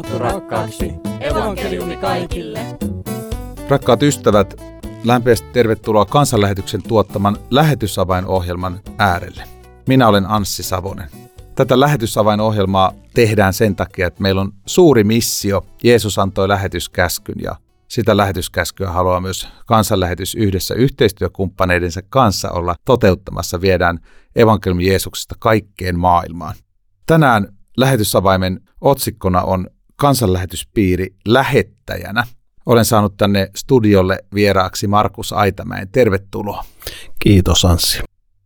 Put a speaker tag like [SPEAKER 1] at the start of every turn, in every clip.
[SPEAKER 1] raamattu rakkaaksi. Evankeliumi kaikille.
[SPEAKER 2] Rakkaat ystävät, lämpimästi tervetuloa kansanlähetyksen tuottaman lähetysavainohjelman äärelle. Minä olen Anssi Savonen. Tätä lähetysavainohjelmaa tehdään sen takia, että meillä on suuri missio. Jeesus antoi lähetyskäskyn ja sitä lähetyskäskyä haluaa myös kansanlähetys yhdessä yhteistyökumppaneidensa kanssa olla toteuttamassa. Viedään evankeliumi Jeesuksesta kaikkeen maailmaan. Tänään lähetysavaimen otsikkona on kansanlähetyspiiri lähettäjänä. Olen saanut tänne studiolle vieraaksi Markus Aitamäen. Tervetuloa.
[SPEAKER 3] Kiitos Anssi.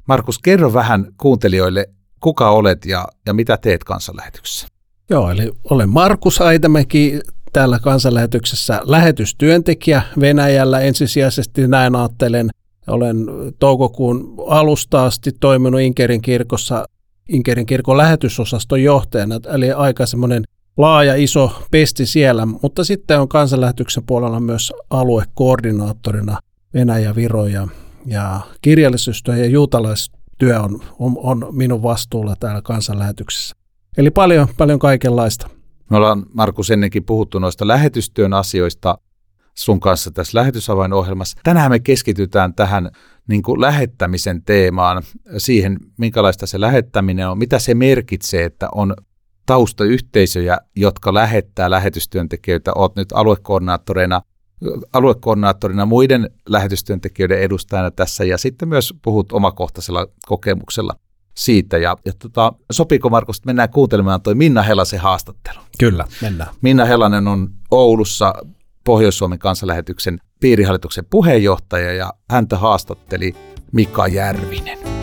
[SPEAKER 2] Markus, kerro vähän kuuntelijoille, kuka olet ja, ja mitä teet kansanlähetyksessä?
[SPEAKER 3] Joo, eli olen Markus Aitamäki täällä kansanlähetyksessä lähetystyöntekijä Venäjällä. Ensisijaisesti näin ajattelen. Olen toukokuun alusta asti toiminut Inkerin kirkossa Inkerin kirkon lähetysosaston johtajana, eli aika semmoinen laaja iso pesti siellä, mutta sitten on kansanlähetyksen puolella myös aluekoordinaattorina Venäjä, Viro ja, ja kirjallisuustyö ja juutalaistyö on, on, on minun vastuulla täällä kansanlähetyksessä. Eli paljon, paljon kaikenlaista.
[SPEAKER 2] Me ollaan Markus ennenkin puhuttu noista lähetystyön asioista sun kanssa tässä lähetysavainohjelmassa. Tänään me keskitytään tähän niin kuin lähettämisen teemaan, siihen minkälaista se lähettäminen on, mitä se merkitsee, että on taustayhteisöjä, jotka lähettää lähetystyöntekijöitä. Olet nyt aluekoordinaattoreina, aluekoordinaattorina muiden lähetystyöntekijöiden edustajana tässä ja sitten myös puhut omakohtaisella kokemuksella siitä. Ja, ja tota, sopiiko Markus, että mennään kuuntelemaan toi Minna Helasen haastattelu?
[SPEAKER 3] Kyllä, mennään.
[SPEAKER 2] Minna Helanen on Oulussa Pohjois-Suomen kansanlähetyksen piirihallituksen puheenjohtaja ja häntä haastatteli Mika Järvinen.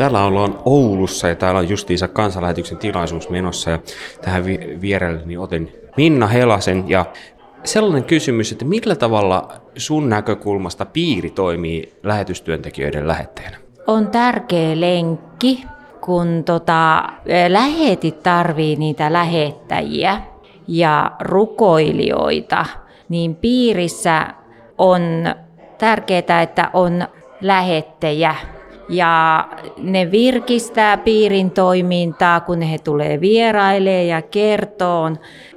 [SPEAKER 4] Täällä ollaan Oulussa ja täällä on justiinsa kansanlähetyksen tilaisuus menossa ja tähän vierelleni otin Minna Helasen ja sellainen kysymys, että millä tavalla sun näkökulmasta piiri toimii lähetystyöntekijöiden lähettäjänä?
[SPEAKER 5] On tärkeä lenkki kun tota, lähetit tarvii niitä lähettäjiä ja rukoilijoita, niin piirissä on tärkeää, että on lähettäjä. Ja ne virkistää piirin toimintaa, kun he tulee vierailemaan ja kertoon,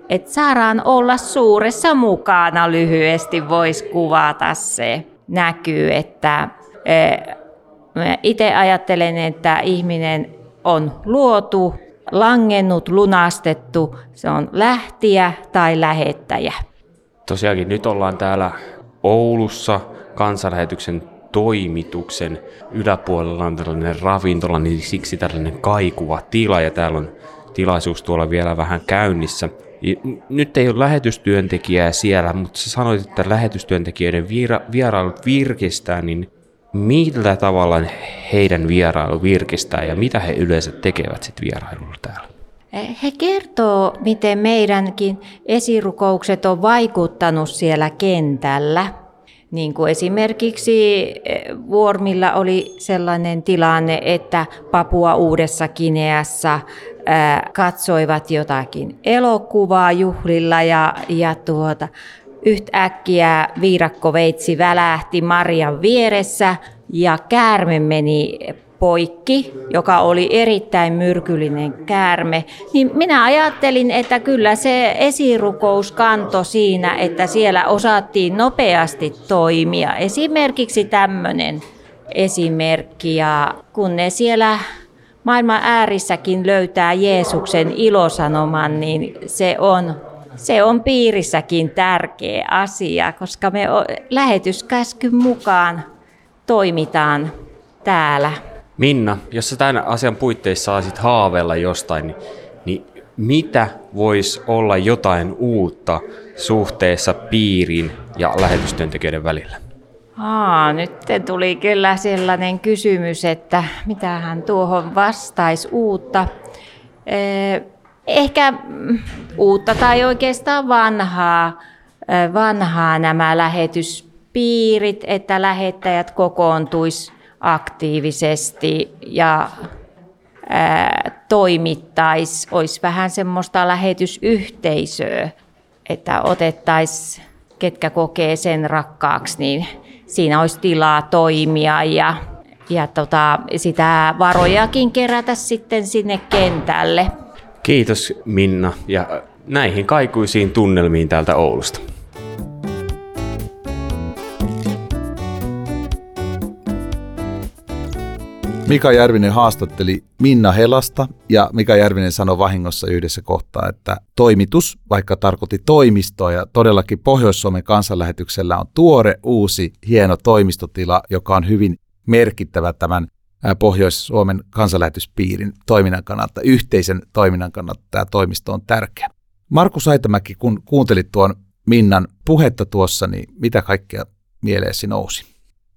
[SPEAKER 5] että saadaan olla suuressa mukana lyhyesti, voisi kuvata se. Näkyy, että itse ajattelen, että ihminen on luotu, langennut, lunastettu, se on lähtiä tai lähettäjä.
[SPEAKER 4] Tosiaankin nyt ollaan täällä Oulussa kansanlähetyksen toimituksen yläpuolella on tällainen ravintola, niin siksi tällainen kaikuva tila ja täällä on tilaisuus tuolla vielä vähän käynnissä. Nyt ei ole lähetystyöntekijää siellä, mutta sä sanoit, että lähetystyöntekijöiden vierailut virkistää, niin millä tavalla heidän vierailu virkistää ja mitä he yleensä tekevät sitten vierailulla täällä?
[SPEAKER 5] He kertoo, miten meidänkin esirukoukset on vaikuttanut siellä kentällä. Niin kuin esimerkiksi eh, Vuormilla oli sellainen tilanne, että Papua Uudessa Kineassa eh, katsoivat jotakin elokuvaa juhlilla ja, ja tuota, Yhtäkkiä viirakkoveitsi välähti Marian vieressä ja käärme meni poikki, joka oli erittäin myrkyllinen käärme, niin minä ajattelin, että kyllä se esirukous kanto siinä, että siellä osattiin nopeasti toimia. Esimerkiksi tämmöinen esimerkki, ja kun ne siellä maailman äärissäkin löytää Jeesuksen ilosanoman, niin se on se on piirissäkin tärkeä asia, koska me lähetyskäskyn mukaan toimitaan täällä.
[SPEAKER 4] Minna, jos sä tämän asian puitteissa saisit haaveilla jostain, niin, niin mitä voisi olla jotain uutta suhteessa piiriin ja lähetystyöntekijöiden välillä?
[SPEAKER 5] Aa, nyt tuli kyllä sellainen kysymys, että mitä hän tuohon vastaisi uutta. Ehkä mm, uutta tai oikeastaan vanhaa, vanhaa nämä lähetyspiirit, että lähettäjät kokoontuisi aktiivisesti ja toimittaisi, olisi vähän semmoista lähetysyhteisöä, että otettaisiin, ketkä kokee sen rakkaaksi, niin siinä olisi tilaa toimia ja ja tota, sitä varojakin kerätä sitten sinne kentälle.
[SPEAKER 4] Kiitos Minna ja näihin kaikuisiin tunnelmiin täältä Oulusta.
[SPEAKER 2] Mika Järvinen haastatteli Minna Helasta ja Mika Järvinen sanoi vahingossa yhdessä kohtaa, että toimitus, vaikka tarkoitti toimistoa ja todellakin Pohjois-Suomen kansanlähetyksellä on tuore, uusi, hieno toimistotila, joka on hyvin merkittävä tämän Pohjois-Suomen kansanlähetyspiirin toiminnan kannalta, yhteisen toiminnan kannalta tämä toimisto on tärkeä. Markus Aitamäki, kun kuuntelit tuon Minnan puhetta tuossa, niin mitä kaikkea mieleesi nousi?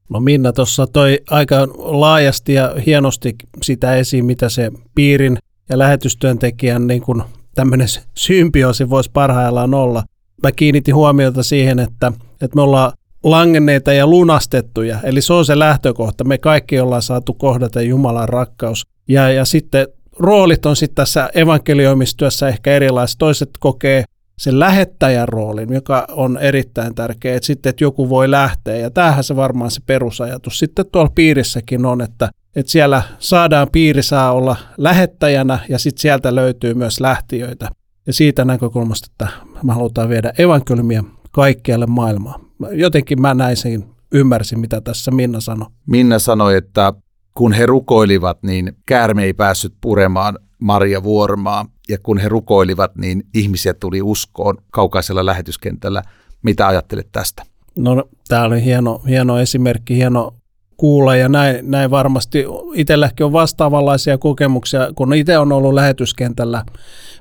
[SPEAKER 3] No Minna tuossa toi aika laajasti ja hienosti sitä esiin, mitä se piirin ja lähetystyöntekijän niin kuin tämmöinen symbioosi voisi parhaillaan olla. Mä kiinnitin huomiota siihen, että, että me ollaan langenneita ja lunastettuja, eli se on se lähtökohta. Me kaikki ollaan saatu kohdata Jumalan rakkaus. Ja, ja sitten roolit on sitten tässä evankelioimistyössä ehkä erilaiset. Toiset kokee sen lähettäjän roolin, joka on erittäin tärkeä, että sitten että joku voi lähteä. Ja tämähän se varmaan se perusajatus sitten tuolla piirissäkin on, että, että siellä saadaan piiri saa olla lähettäjänä ja sitten sieltä löytyy myös lähtiöitä. Ja siitä näkökulmasta, että me halutaan viedä evankeliumia kaikkialle maailmaan. Jotenkin mä näin sen, ymmärsin mitä tässä Minna sanoi.
[SPEAKER 2] Minna sanoi, että kun he rukoilivat, niin käärme ei päässyt puremaan Maria Vuormaa, ja kun he rukoilivat, niin ihmisiä tuli uskoon kaukaisella lähetyskentällä. Mitä ajattelet tästä?
[SPEAKER 3] No tämä oli hieno, hieno esimerkki, hieno kuulla ja näin, näin varmasti itselläkin on vastaavanlaisia kokemuksia, kun itse on ollut lähetyskentällä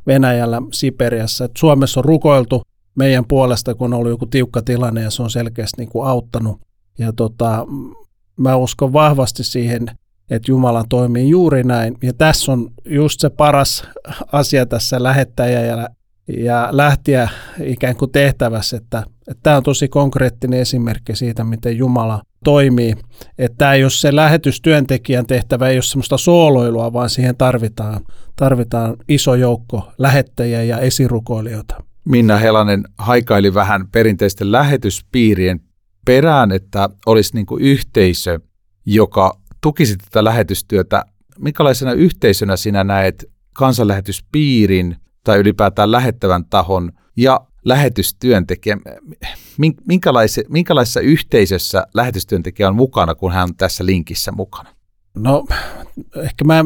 [SPEAKER 3] Venäjällä, Siperiassa. Et Suomessa on rukoiltu meidän puolesta, kun on ollut joku tiukka tilanne ja se on selkeästi niin kuin auttanut. Ja tota, mä uskon vahvasti siihen että Jumala toimii juuri näin. Ja tässä on just se paras asia tässä lähettäjä ja, ja lähtiä ikään kuin tehtävässä, että, että tämä on tosi konkreettinen esimerkki siitä, miten Jumala toimii. Että tämä ei ole se lähetystyöntekijän tehtävä, ei ole semmoista sooloilua, vaan siihen tarvitaan, tarvitaan iso joukko lähettäjiä ja esirukoilijoita.
[SPEAKER 2] Minna Helanen haikaili vähän perinteisten lähetyspiirien perään, että olisi niin yhteisö, joka tukisit tätä lähetystyötä, minkälaisena yhteisönä sinä näet kansanlähetyspiirin tai ylipäätään lähettävän tahon ja lähetystyöntekijä, minkälaisessa, minkälaisessa yhteisössä lähetystyöntekijä on mukana, kun hän on tässä linkissä mukana?
[SPEAKER 3] No ehkä mä en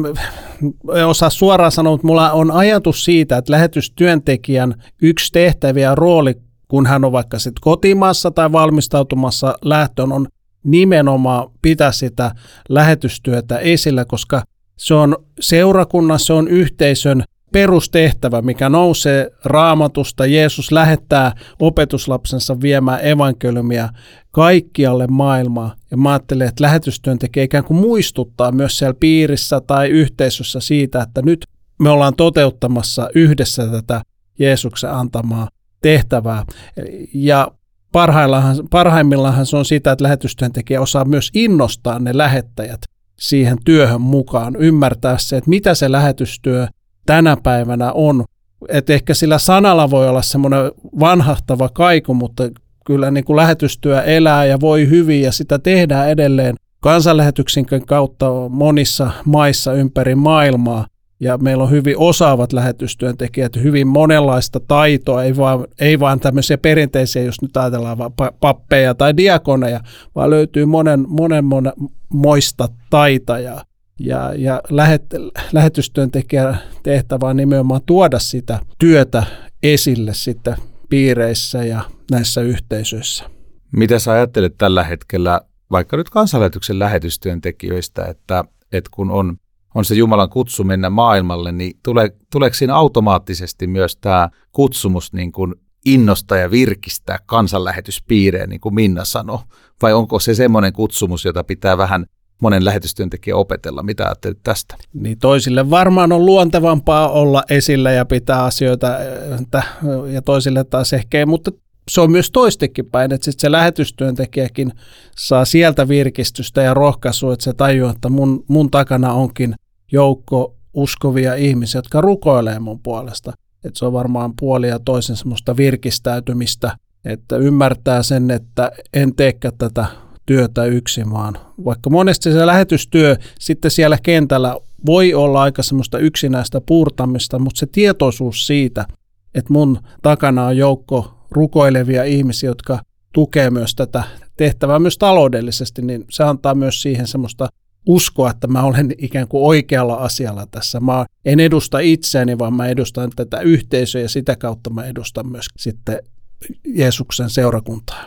[SPEAKER 3] osaa suoraan sanoa, mutta mulla on ajatus siitä, että lähetystyöntekijän yksi tehtäviä rooli, kun hän on vaikka sitten kotimaassa tai valmistautumassa lähtöön, on nimenomaan pitää sitä lähetystyötä esillä, koska se on seurakunnassa, se on yhteisön perustehtävä, mikä nousee raamatusta. Jeesus lähettää opetuslapsensa viemään evankeliumia kaikkialle maailmaan. Ja mä ajattelen, että lähetystyöntekijä ikään kuin muistuttaa myös siellä piirissä tai yhteisössä siitä, että nyt me ollaan toteuttamassa yhdessä tätä Jeesuksen antamaa tehtävää. Ja parhaimmillaan se on sitä, että lähetystyöntekijä osaa myös innostaa ne lähettäjät siihen työhön mukaan, ymmärtää se, että mitä se lähetystyö tänä päivänä on. Et ehkä sillä sanalla voi olla semmoinen vanhahtava kaiku, mutta kyllä niin kuin lähetystyö elää ja voi hyvin ja sitä tehdään edelleen kansanlähetyksen kautta monissa maissa ympäri maailmaa ja meillä on hyvin osaavat lähetystyöntekijät, hyvin monenlaista taitoa, ei vaan, ei vaan tämmöisiä perinteisiä, jos nyt ajatellaan vaan pappeja tai diakoneja, vaan löytyy monen, monen, monen moista taitajaa. Ja, ja lähet, lähetystyöntekijän tehtävä on nimenomaan tuoda sitä työtä esille sitten piireissä ja näissä yhteisöissä.
[SPEAKER 2] Mitä sä ajattelet tällä hetkellä vaikka nyt kansanlähetyksen lähetystyöntekijöistä, että, että kun on on se Jumalan kutsu mennä maailmalle, niin tule, tuleeko siinä automaattisesti myös tämä kutsumus niin kuin innosta ja virkistää kansanlähetyspiireen, niin kuin Minna sanoi, vai onko se semmoinen kutsumus, jota pitää vähän monen lähetystyöntekijä opetella. Mitä ajattelet tästä?
[SPEAKER 3] Niin toisille varmaan on luontevampaa olla esillä ja pitää asioita, ja toisille taas ehkä mutta se on myös toistekin päin, että sit se lähetystyöntekijäkin saa sieltä virkistystä ja rohkaisua, että se tajuaa, että mun, mun takana onkin joukko uskovia ihmisiä, jotka rukoilee mun puolesta. Että se on varmaan puoli ja toisen semmoista virkistäytymistä, että ymmärtää sen, että en teekään tätä työtä yksin, vaan vaikka monesti se lähetystyö sitten siellä kentällä voi olla aika semmoista yksinäistä puurtamista, mutta se tietoisuus siitä, että mun takana on joukko rukoilevia ihmisiä, jotka tukee myös tätä tehtävää myös taloudellisesti, niin se antaa myös siihen semmoista uskoa, että mä olen ikään kuin oikealla asialla tässä. Mä en edusta itseäni, vaan mä edustan tätä yhteisöä ja sitä kautta mä edustan myös sitten Jeesuksen seurakuntaa.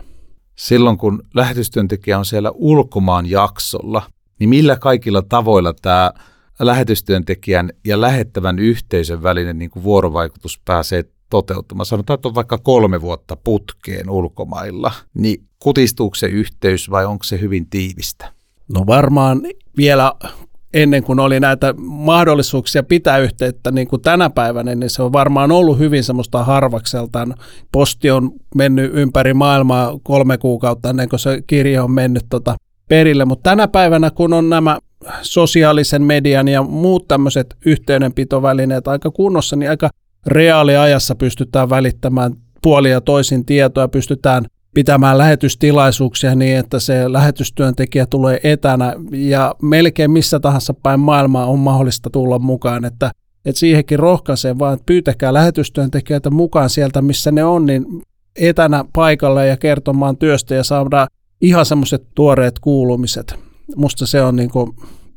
[SPEAKER 2] Silloin kun lähetystyöntekijä on siellä ulkomaan jaksolla, niin millä kaikilla tavoilla tämä lähetystyöntekijän ja lähettävän yhteisön välinen niin kuin vuorovaikutus pääsee toteutumaan. Sanotaan, että on vaikka kolme vuotta putkeen ulkomailla, niin kutistuuko se yhteys vai onko se hyvin tiivistä?
[SPEAKER 3] No varmaan vielä ennen kuin oli näitä mahdollisuuksia pitää yhteyttä niin kuin tänä päivänä, niin se on varmaan ollut hyvin semmoista harvakseltaan. Posti on mennyt ympäri maailmaa kolme kuukautta ennen kuin se kirja on mennyt tota perille, mutta tänä päivänä kun on nämä sosiaalisen median ja muut tämmöiset yhteydenpitovälineet aika kunnossa, niin aika reaaliajassa pystytään välittämään puolia ja toisin tietoa, pystytään pitämään lähetystilaisuuksia niin, että se lähetystyöntekijä tulee etänä ja melkein missä tahansa päin maailmaa on mahdollista tulla mukaan, että, että siihenkin rohkaisee vaan, pyytäkää lähetystyöntekijöitä mukaan sieltä, missä ne on, niin etänä paikalle ja kertomaan työstä ja saadaan ihan semmoiset tuoreet kuulumiset. Musta se on niin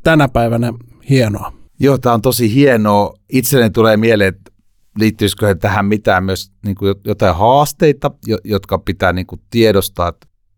[SPEAKER 3] tänä päivänä hienoa.
[SPEAKER 2] Joo, tämä on tosi hienoa. Itselleni tulee mieleen, että liittyisikö tähän mitään myös niin kuin jotain haasteita, jotka pitää niin kuin tiedostaa.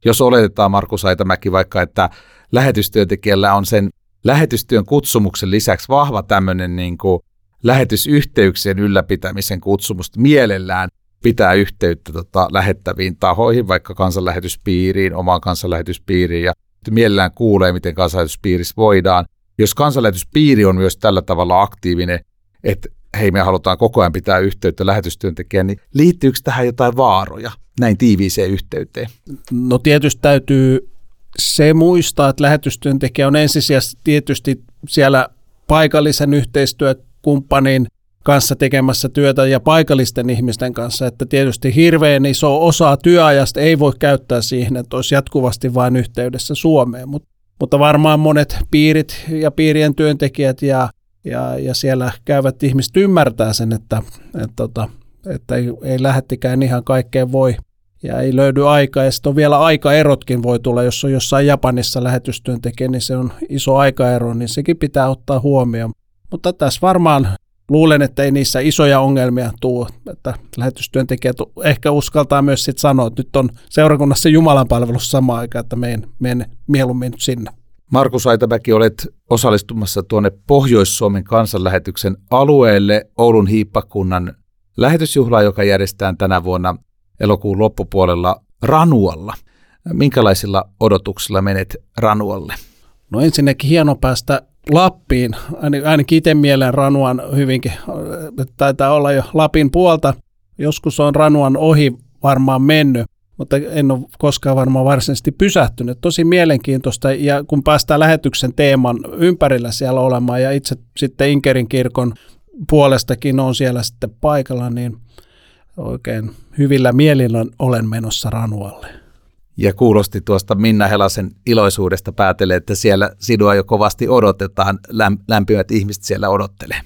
[SPEAKER 2] Jos oletetaan Markus Aitamäki vaikka, että lähetystyöntekijällä on sen lähetystyön kutsumuksen lisäksi vahva tämmöinen niin kuin lähetysyhteyksien ylläpitämisen kutsumus, mielellään pitää yhteyttä tota, lähettäviin tahoihin, vaikka kansanlähetyspiiriin, omaan kansanlähetyspiiriin ja mielellään kuulee, miten kansanlähetyspiirissä voidaan. Jos kansanlähetyspiiri on myös tällä tavalla aktiivinen, että hei me halutaan koko ajan pitää yhteyttä lähetystyöntekijään, niin liittyykö tähän jotain vaaroja näin tiiviiseen yhteyteen?
[SPEAKER 3] No tietysti täytyy se muistaa, että lähetystyöntekijä on ensisijaisesti tietysti siellä paikallisen yhteistyökumppanin kanssa tekemässä työtä ja paikallisten ihmisten kanssa, että tietysti hirveän iso osa työajasta ei voi käyttää siihen, että olisi jatkuvasti vain yhteydessä Suomeen, Mut, mutta varmaan monet piirit ja piirien työntekijät ja ja, ja siellä käyvät ihmiset ymmärtää sen, että, että, tota, että, että ei, ei lähettikään ihan kaikkeen voi ja ei löydy aikaa. Ja sitten on vielä aikaerotkin voi tulla, jos on jossain Japanissa lähetystyöntekijä, niin se on iso aikaero, niin sekin pitää ottaa huomioon. Mutta tässä varmaan luulen, että ei niissä isoja ongelmia tule, että lähetystyöntekijät ehkä uskaltaa myös sitten sanoa, että nyt on seurakunnassa Jumalan palvelus sama aika, että menen, menen mieluummin sinne.
[SPEAKER 2] Markus Aitamäki, olet osallistumassa tuonne Pohjois-Suomen kansanlähetyksen alueelle Oulun hiippakunnan lähetysjuhlaa, joka järjestetään tänä vuonna elokuun loppupuolella Ranualla. Minkälaisilla odotuksilla menet Ranualle?
[SPEAKER 3] No ensinnäkin hieno päästä Lappiin. Ainakin itse mieleen Ranuan hyvinkin. Taitaa olla jo Lapin puolta. Joskus on Ranuan ohi varmaan mennyt mutta en ole koskaan varmaan varsinaisesti pysähtynyt. Tosi mielenkiintoista, ja kun päästään lähetyksen teeman ympärillä siellä olemaan, ja itse sitten Inkerin kirkon puolestakin on siellä sitten paikalla, niin oikein hyvillä mielillä olen menossa Ranualle.
[SPEAKER 2] Ja kuulosti tuosta Minna Helasen iloisuudesta päätelle, että siellä sinua jo kovasti odotetaan, lämpimät ihmiset siellä odottelee.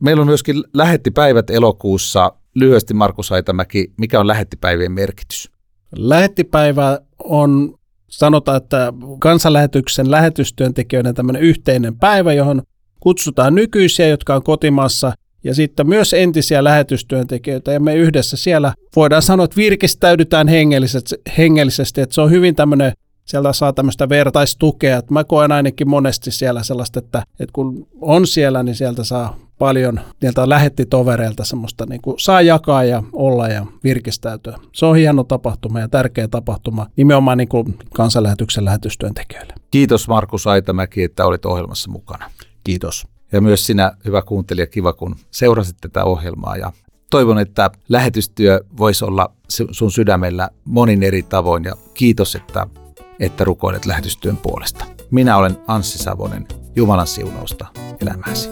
[SPEAKER 2] Meillä on myöskin lähettipäivät elokuussa. Lyhyesti Markus Aitamäki, mikä on lähettipäivien merkitys?
[SPEAKER 3] Lähettipäivä on, sanotaan, että kansanlähetyksen lähetystyöntekijöiden tämmöinen yhteinen päivä, johon kutsutaan nykyisiä, jotka on kotimaassa, ja sitten myös entisiä lähetystyöntekijöitä, ja me yhdessä siellä voidaan sanoa, että virkistäydytään hengellisesti, hengellisesti. Että se on hyvin tämmöinen sieltä saa tämmöistä vertaistukea. Että mä koen ainakin monesti siellä sellaista, että, että kun on siellä, niin sieltä saa paljon niiltä lähettitovereilta semmoista, niin kuin saa jakaa ja olla ja virkistäytyä. Se on hieno tapahtuma ja tärkeä tapahtuma nimenomaan niin kuin kansanlähetyksen lähetystyöntekijöille.
[SPEAKER 2] Kiitos Markus Aitamäki, että olit ohjelmassa mukana.
[SPEAKER 3] Kiitos.
[SPEAKER 2] Ja myös sinä, hyvä kuuntelija, kiva kun seurasit tätä ohjelmaa ja toivon, että lähetystyö voisi olla sun sydämellä monin eri tavoin ja kiitos, että, että rukoilet lähetystyön puolesta. Minä olen Anssi Savonen. Jumalan siunausta elämääsi.